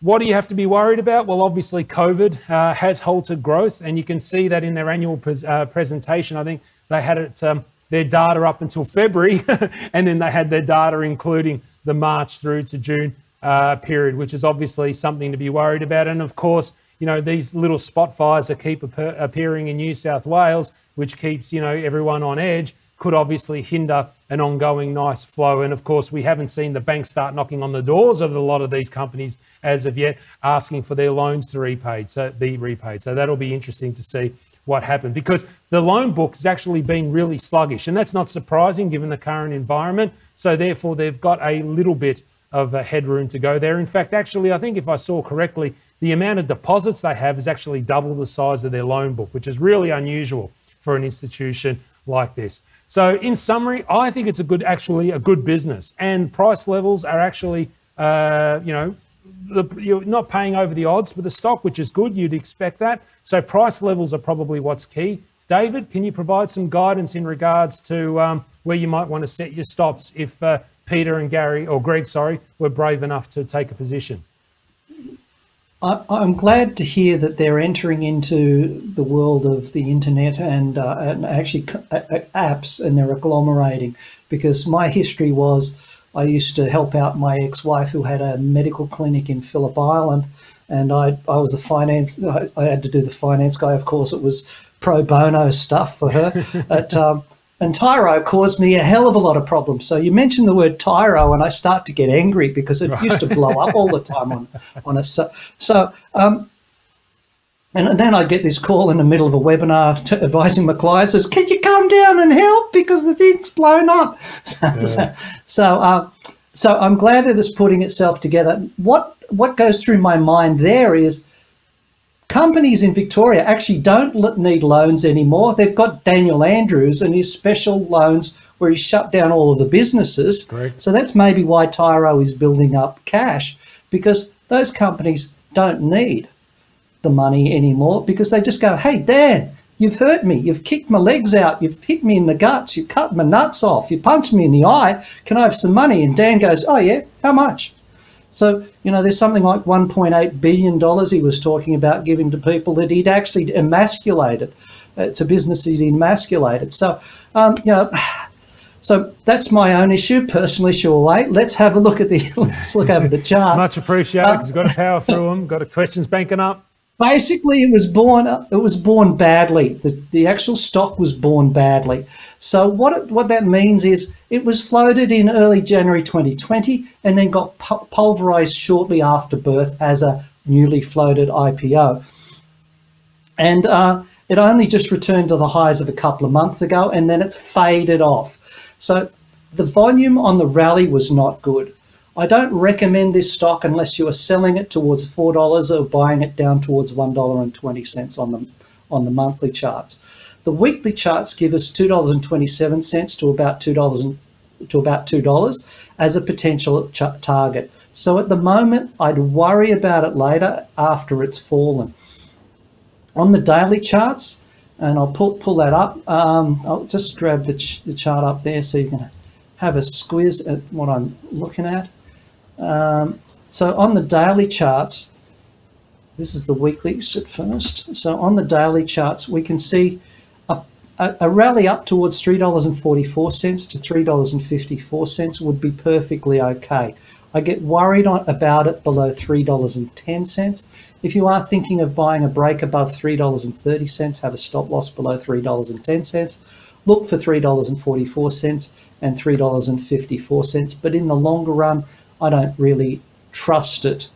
what do you have to be worried about? Well, obviously, COVID uh, has halted growth, and you can see that in their annual pre- uh, presentation. I think they had it, um, their data up until February, and then they had their data including the March through to June uh, period, which is obviously something to be worried about. And of course, you know, these little spot fires that keep ap- appearing in New South Wales, which keeps, you know, everyone on edge, could obviously hinder an ongoing nice flow. And of course, we haven't seen the banks start knocking on the doors of a lot of these companies as of yet, asking for their loans to repaid, so be repaid. So that'll be interesting to see what happened because the loan book has actually been really sluggish, and that's not surprising given the current environment. So therefore, they've got a little bit of a headroom to go there. In fact, actually, I think if I saw correctly, the amount of deposits they have is actually double the size of their loan book, which is really unusual for an institution like this. So, in summary, I think it's a good, actually, a good business, and price levels are actually, uh, you know, the, you're not paying over the odds with the stock, which is good. You'd expect that. So, price levels are probably what's key. David, can you provide some guidance in regards to um, where you might want to set your stops if uh, Peter and Gary, or Greg, sorry, were brave enough to take a position? I, am glad to hear that they're entering into the world of the internet and, uh, and actually apps and they're agglomerating because my history was I used to help out my ex wife who had a medical clinic in Phillip Island and I, I was a finance, I, I had to do the finance guy. Of course, it was pro bono stuff for her. but, um, and Tyro caused me a hell of a lot of problems. So you mentioned the word Tyro, and I start to get angry because it right. used to blow up all the time on on us. So, so um, and then I'd get this call in the middle of a webinar to advising my clients says, "Can you come down and help because the thing's blown up?" So, yeah. so, so, uh, so I'm glad it is putting itself together. What what goes through my mind there is companies in Victoria actually don't need loans anymore. They've got Daniel Andrews and his special loans where he shut down all of the businesses. So that's maybe why Tyro is building up cash because those companies don't need the money anymore because they just go, hey, Dan, you've hurt me. You've kicked my legs out. You've hit me in the guts. You've cut my nuts off. You punched me in the eye. Can I have some money? And Dan goes, oh, yeah, how much? So, you know, there's something like $1.8 billion he was talking about giving to people that he'd actually emasculated. It's a business he'd emasculated. So, um, you know, so that's my own issue, personal issue away. Let's have a look at the, let's look over the charts. Much appreciated because uh, you've got a power through them, got a questions banking up basically it was born it was born badly. The, the actual stock was born badly. So what it, what that means is it was floated in early January 2020 and then got pulverized shortly after birth as a newly floated IPO and uh, it only just returned to the highs of a couple of months ago and then it's faded off. So the volume on the rally was not good I don't recommend this stock unless you are selling it towards four dollars or buying it down towards one dollar and twenty cents on the on the monthly charts. The weekly charts give us two dollars and twenty seven cents to about two dollars to about two dollars as a potential ch- target. So at the moment, I'd worry about it later after it's fallen. On the daily charts, and I'll pull pull that up. Um, I'll just grab the, ch- the chart up there so you can have a squeeze at what I'm looking at. Um, so on the daily charts, this is the weeklies at first. So on the daily charts, we can see a, a, a rally up towards $3.44 to $3.54 would be perfectly okay. I get worried on, about it below $3.10. If you are thinking of buying a break above $3.30, have a stop loss below $3.10. Look for $3.44 and $3.54. But in the longer run, I don't really trust it.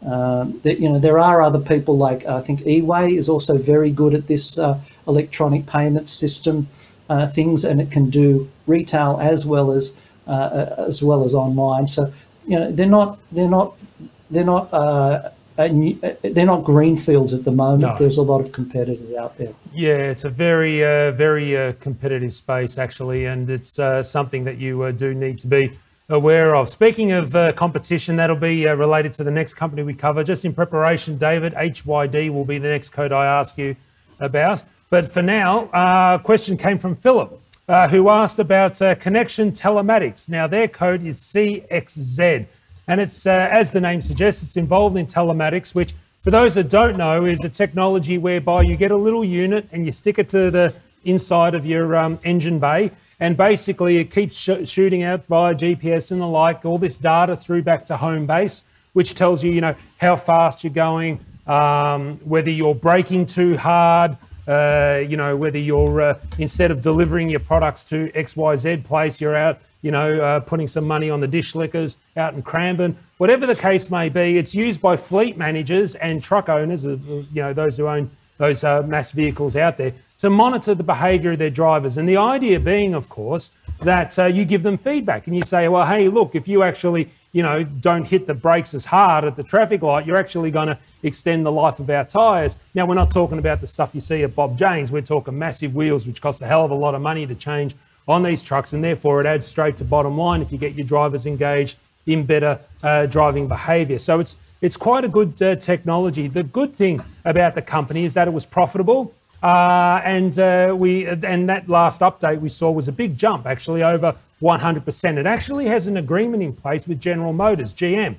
Um, that you know there are other people like I think eWay is also very good at this uh, electronic payment system uh, things, and it can do retail as well as uh, uh as well as online. So you know they're not they're not they're not uh, new, uh, they're not greenfields at the moment. No. There's a lot of competitors out there. Yeah, it's a very very competitive space actually, and it's something that you do need to be aware of. Speaking of uh, competition, that'll be uh, related to the next company we cover. Just in preparation, David, HYD will be the next code I ask you about. But for now, a uh, question came from Philip, uh, who asked about uh, Connexion Telematics. Now, their code is CXZ, and it's, uh, as the name suggests, it's involved in telematics, which, for those that don't know, is a technology whereby you get a little unit and you stick it to the inside of your um, engine bay and basically, it keeps sh- shooting out via GPS and the like, all this data through back to home base. which tells you, you know, how fast you're going, um, whether you're braking too hard, uh, you know, whether you're uh, instead of delivering your products to XYZ place, you're out, you know, uh, putting some money on the dish lickers out in Cranbourne. Whatever the case may be, it's used by fleet managers and truck owners, you know, those who own those uh, mass vehicles out there, to monitor the behaviour of their drivers. And the idea being, of course, that uh, you give them feedback and you say, well, hey, look, if you actually you know, don't hit the brakes as hard at the traffic light, you're actually going to extend the life of our tyres. Now, we're not talking about the stuff you see at Bob Jane's. We're talking massive wheels, which cost a hell of a lot of money to change on these trucks, and therefore it adds straight to bottom line if you get your drivers engaged in better uh, driving behaviour. So it's it's quite a good uh, technology. The good thing about the company is that it was profitable. Uh, and uh, we and that last update we saw was a big jump, actually over 100%. It actually has an agreement in place with General Motors, GM,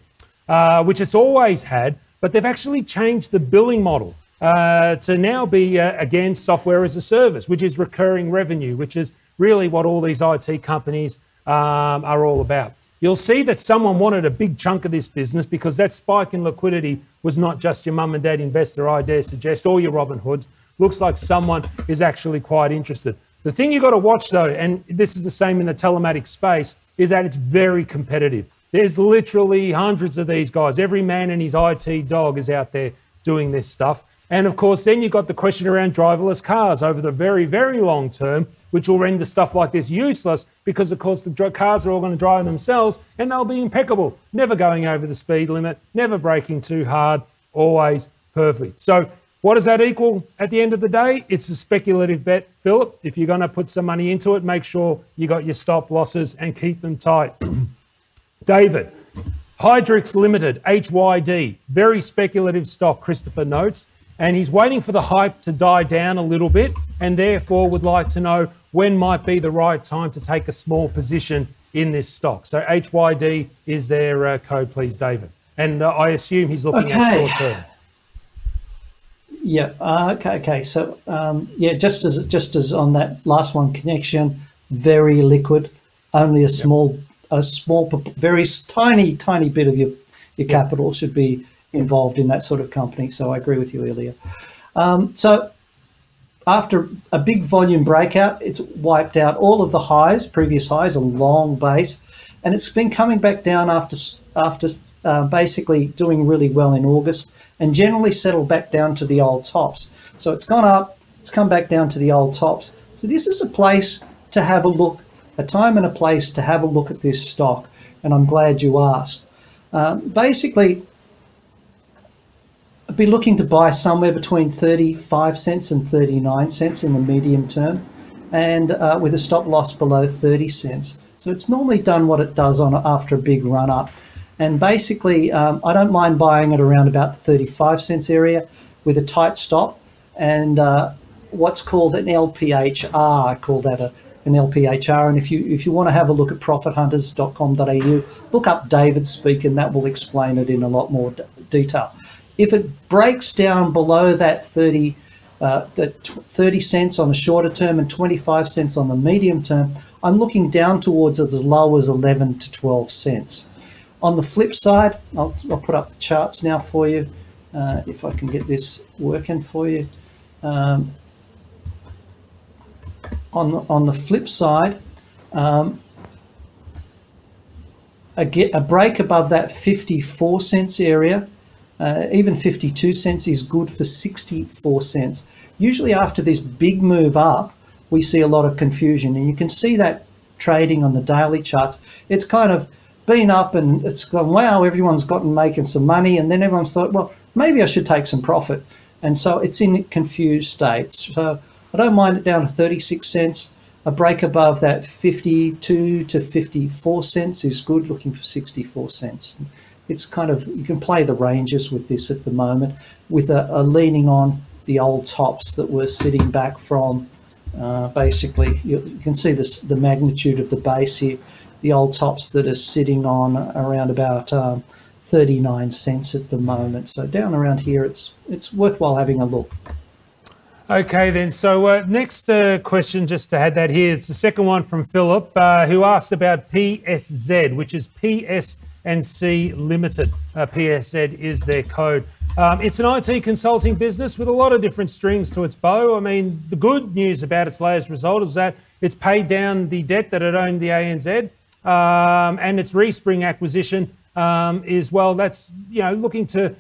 uh, which it's always had, but they've actually changed the billing model uh, to now be, uh, again, software as a service, which is recurring revenue, which is really what all these IT companies um, are all about. You'll see that someone wanted a big chunk of this business because that spike in liquidity was not just your mum and dad investor, I dare suggest, or your Robin Hoods. Looks like someone is actually quite interested. The thing you've got to watch, though, and this is the same in the telematics space, is that it's very competitive. There's literally hundreds of these guys. Every man and his IT dog is out there doing this stuff. And of course, then you've got the question around driverless cars over the very, very long term, which will render stuff like this useless because, of course, the cars are all going to drive themselves and they'll be impeccable, never going over the speed limit, never braking too hard, always perfect. So what does that equal at the end of the day? It's a speculative bet, Philip. If you're going to put some money into it, make sure you got your stop losses and keep them tight. David, Hydrix Limited, HYD, very speculative stock, Christopher notes, and he's waiting for the hype to die down a little bit and therefore would like to know when might be the right time to take a small position in this stock. So HYD is their uh, code, please, David. And uh, I assume he's looking okay. at short term. Yeah. Uh, okay. Okay. So um, yeah, just as just as on that last one, connection, very liquid, only a small, yep. a small, very tiny, tiny bit of your your capital should be involved in that sort of company. So I agree with you earlier. Um, so after a big volume breakout, it's wiped out all of the highs, previous highs, a long base, and it's been coming back down after after uh, basically doing really well in August and generally settled back down to the old tops. So it's gone up, it's come back down to the old tops. So this is a place to have a look, a time and a place to have a look at this stock. And I'm glad you asked. Um, basically, I'd be looking to buy somewhere between 35 cents and 39 cents in the medium term, and uh, with a stop loss below 30 cents. So it's normally done what it does on after a big run up. And basically, um, I don't mind buying it around about the 35 cents area with a tight stop and uh, what's called an LPHR. I call that a, an LPHR. And if you if you want to have a look at profithunters.com.au, look up David Speak, and that will explain it in a lot more d- detail. If it breaks down below that 30, uh, that 30 cents on the shorter term and 25 cents on the medium term, I'm looking down towards as low as 11 to 12 cents. On the flip side, I'll, I'll put up the charts now for you, uh, if I can get this working for you. Um, on, the, on the flip side, um, a, get, a break above that 54 cents area, uh, even 52 cents is good for 64 cents. Usually after this big move up, we see a lot of confusion and you can see that trading on the daily charts. It's kind of been up and it's gone, wow, everyone's gotten making some money. And then everyone's thought, well, maybe I should take some profit. And so it's in confused states. So I don't mind it down to 36 cents. A break above that 52 to 54 cents is good, looking for 64 cents. It's kind of, you can play the ranges with this at the moment with a, a leaning on the old tops that were sitting back from uh, basically, you, you, can see this, the magnitude of the base here the old tops that are sitting on around about um, 39 cents at the moment. So down around here, it's it's worthwhile having a look. Okay, then. So uh, next uh, question, just to add that here, it's the second one from Philip, uh, who asked about PSZ, which is PS&C Limited. Uh, PSZ is their code. Um, it's an IT consulting business with a lot of different strings to its bow. I mean, the good news about its latest result is that it's paid down the debt that it owned the ANZ, um, and its Respring acquisition um, is well. That's you know looking to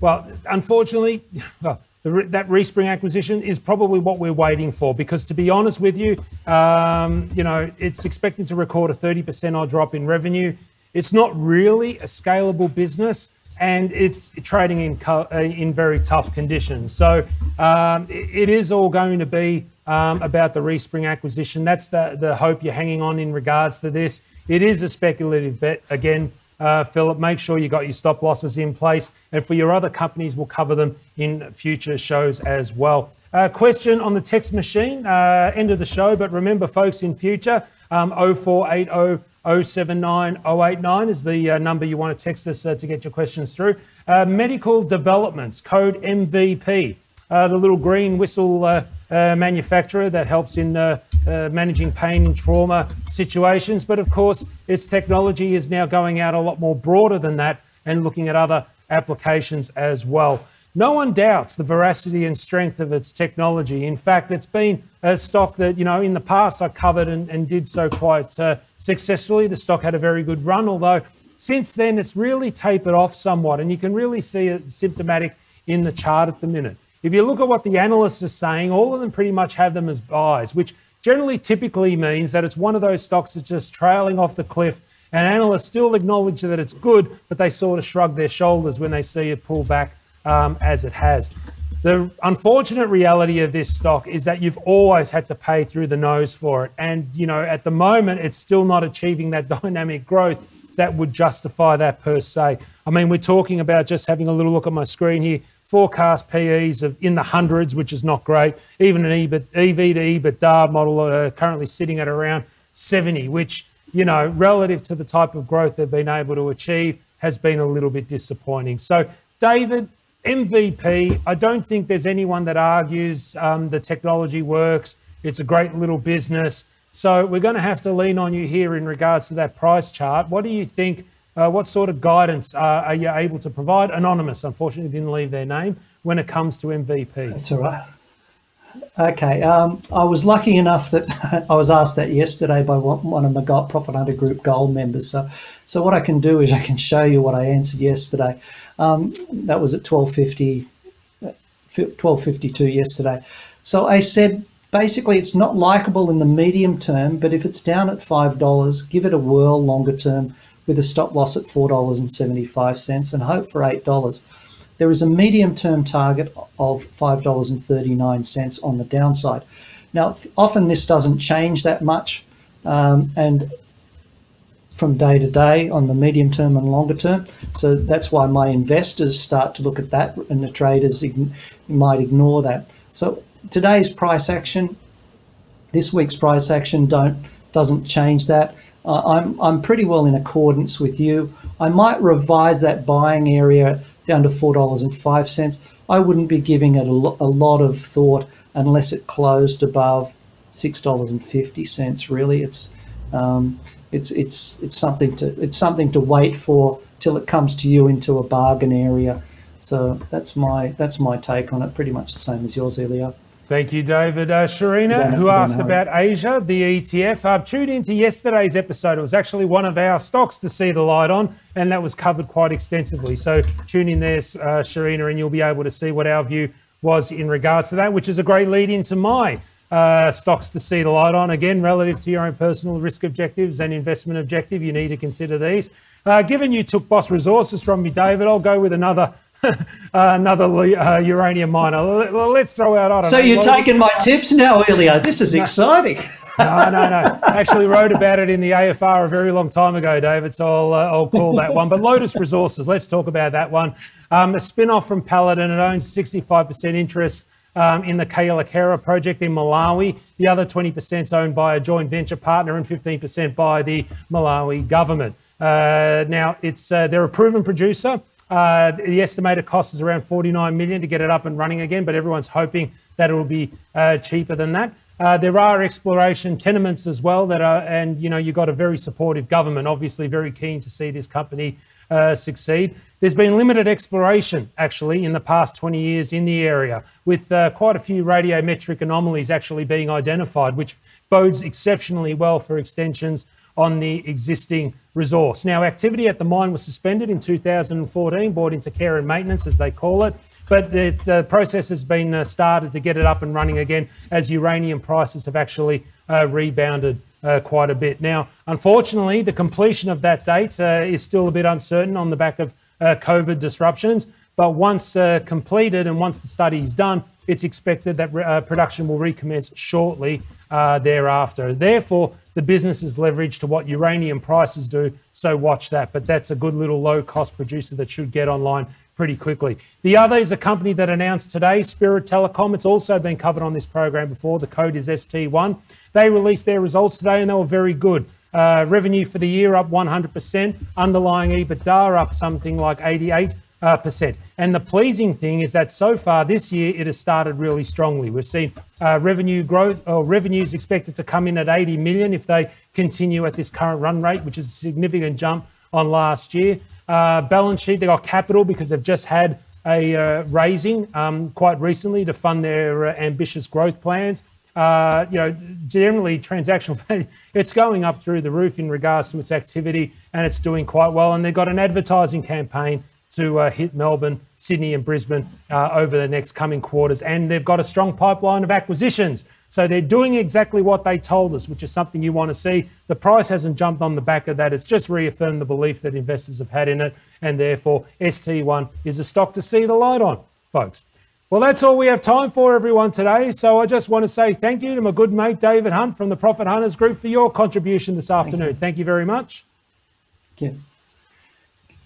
well, unfortunately, the, that Respring acquisition is probably what we're waiting for because, to be honest with you, um, you know, it's expected to record a 30% odd drop in revenue. It's not really a scalable business and it's trading in, uh, in very tough conditions. So um, it is all going to be um, about the Respring acquisition. That's the, the hope you're hanging on in regards to this. It is a speculative bet. Again, uh, Philip, make sure you got your stop losses in place. And for your other companies, we'll cover them in future shows as well. Uh, question on the text machine, uh, end of the show. But remember, folks, in future, um, 0480 079 089 is the uh, number you want to text us uh, to get your questions through. Uh, medical developments, code MVP, uh, the little green whistle uh, uh, manufacturer that helps in managing pain and trauma situations. But of course, its technology is now going out a lot more broader than that and looking at other applications as well. No one doubts the veracity and strength of its technology. In fact, it's been a stock that, you know, in the past I covered and, and did so quite successfully. The stock had a very good run, although since then it's really tapered off somewhat, and you can really see it symptomatic in the chart at the minute. If you look at what the analysts are saying, all of them pretty much have them as buys, which generally typically means that it's one of those stocks that's just trailing off the cliff. And analysts still acknowledge that it's good, but they sort of shrug their shoulders when they see it pull back um, as it has. The unfortunate reality of this stock is that you've always had to pay through the nose for it. And, you know, at the moment, it's still not achieving that dynamic growth that would justify that per se. I mean, we're talking about just having a little look at my screen here forecast PEs of in the hundreds, which is not great. Even an EBIT, EV to EBITDA model uh, currently sitting at around 70, which, you know, relative to the type of growth they've been able to achieve, has been a little bit disappointing. So, David, MVP, I don't think there's anyone that argues um, the technology works. It's a great little business. So we're going to have to lean on you here in regards to that price chart. What do you think? Uh, what sort of guidance uh, are you able to provide? Anonymous, unfortunately, didn't leave their name when it comes to MVP. That's all right. Okay, um, I was lucky enough that I was asked that yesterday by one of my Profit Hunter Group Gold members. So, so what I can do is I can show you what I answered yesterday. Um, that was at 1250, 1252 yesterday. So I said basically it's not likable in the medium term, but if it's down at $5, give it a whirl longer term with a stop loss at $4.75 and hope for $8. There is a medium term target of $5.39 on the downside. Now, often this doesn't change that much, um, and from day to day on the medium term and longer term. So that's why my investors start to look at that, and the traders might ignore that. So today's price action, this week's price action, don't doesn't change that. Uh, I'm I'm pretty well in accordance with you. I might revise that buying area down to four dollars and five cents. I wouldn't be giving it a, lo- a lot of thought unless it closed above six dollars and fifty cents. Really, it's um, it's it's it's something to it's something to wait for till it comes to you into a bargain area. So that's my that's my take on it. Pretty much the same as yours, Elio. Thank you, David. Uh, Sharina, who asked about Asia, the ETF. Uh, tuned into yesterday's episode. It was actually one of our stocks to see the light on, and that was covered quite extensively. So tune in there, uh, Sharina, and you'll be able to see what our view was in regards to that, which is a great lead into my uh, stocks to see the light on. Again, relative to your own personal risk objectives and investment objective, you need to consider these. Uh, given you took Boss Resources from me, David, I'll go with another another uh, uranium miner. Let's throw out. I so know, you're taking my tips now, Elio. This is exciting. no, no, no. Actually, wrote about it in the AFR a very long time ago, David. So I'll, uh, I'll call that one. But Lotus Resources, let's talk about that one. Um, a spin off from Paladin. It owns 65% interest um, in the Kayelekera project in Malawi. The other 20% is owned by a joint venture partner and 15% by the Malawi government. Uh, now, it's uh, they're a proven producer. Uh, the estimated cost is around 49 million to get it up and running again, but everyone's hoping that it will be uh, cheaper than that. Uh, there are exploration tenements as well that are, and you know, you've got a very supportive government, obviously very keen to see this company uh, succeed. There's been limited exploration actually in the past 20 years in the area, with uh, quite a few radiometric anomalies actually being identified, which bodes exceptionally well for extensions on the existing resource. Now, activity at the mine was suspended in 2014, brought into care and maintenance, as they call it. But the, the process has been uh, started to get it up and running again as uranium prices have actually uh, rebounded uh, quite a bit. Now, unfortunately, the completion of that date uh, is still a bit uncertain on the back of uh, COVID disruptions. But once uh, completed and once the study is done, it's expected that production will recommence shortly thereafter. Therefore, the business is leveraged to what uranium prices do, so watch that. But that's a good little low cost producer that should get online pretty quickly. The other is a company that announced today, Spirit Telecom. It's also been covered on this program before. The code is ST1. They released their results today and they were very good. Uh, revenue for the year up 100%, underlying EBITDA up something like 88%. Uh, percent. And the pleasing thing is that so far this year it has started really strongly. We've seen uh, revenue growth, or revenues expected to come in at 80 million if they continue at this current run rate, which is a significant jump on last year. Uh, balance sheet, they got capital because they've just had a uh, raising um, quite recently to fund their uh, ambitious growth plans. Uh, you know, generally transactional value, it's going up through the roof in regards to its activity and it's doing quite well. And they've got an advertising campaign to uh, hit Melbourne, Sydney, and Brisbane uh, over the next coming quarters. And they've got a strong pipeline of acquisitions. So they're doing exactly what they told us, which is something you want to see. The price hasn't jumped on the back of that. It's just reaffirmed the belief that investors have had in it. And therefore, ST1 is a stock to see the light on, folks. Well, that's all we have time for, everyone, today. So I just want to say thank you to my good mate David Hunt from the Profit Hunters Group for your contribution this afternoon. Thank you, thank you very much. Thank you.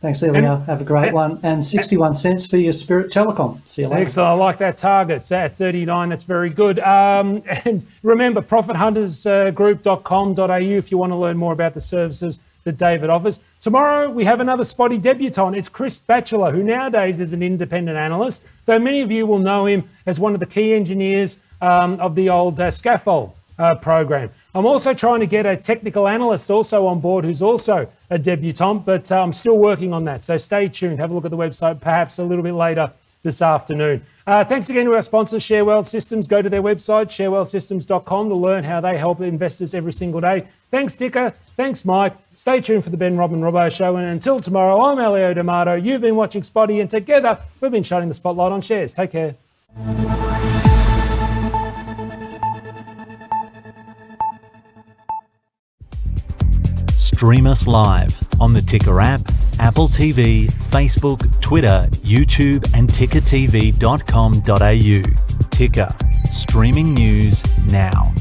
Thanks, Elio. Have a great one. And 61 cents for your Spirit Telecom. See you later. Excellent. I like that target at 39. That's very good. Um, and remember, profithuntersgroup.com.au if you want to learn more about the services that David offers. Tomorrow, we have another Spotee debutant. It's Chris Batchelor, who nowadays is an independent analyst, though many of you will know him as one of the key engineers um, of the old uh, scaffold uh, program. I'm also trying to get a technical analyst also on board who's also a debutant, but I'm still working on that. So stay tuned. Have a look at the website perhaps a little bit later this afternoon. Uh, thanks again to our sponsors, ShareWealth Systems. Go to their website, sharewealthsystems.com, to learn how they help investors every single day. Thanks, Ticker. Thanks, Mike. Stay tuned for the Ben Robin Robo Show. And until tomorrow, I'm Elio D'Amato. You've been watching Spotee, and together we've been shining the spotlight on shares. Take care. Stream us live on the Ticker app, Apple TV, Facebook, Twitter, YouTube, and tickertv.com.au. Ticker, streaming news now.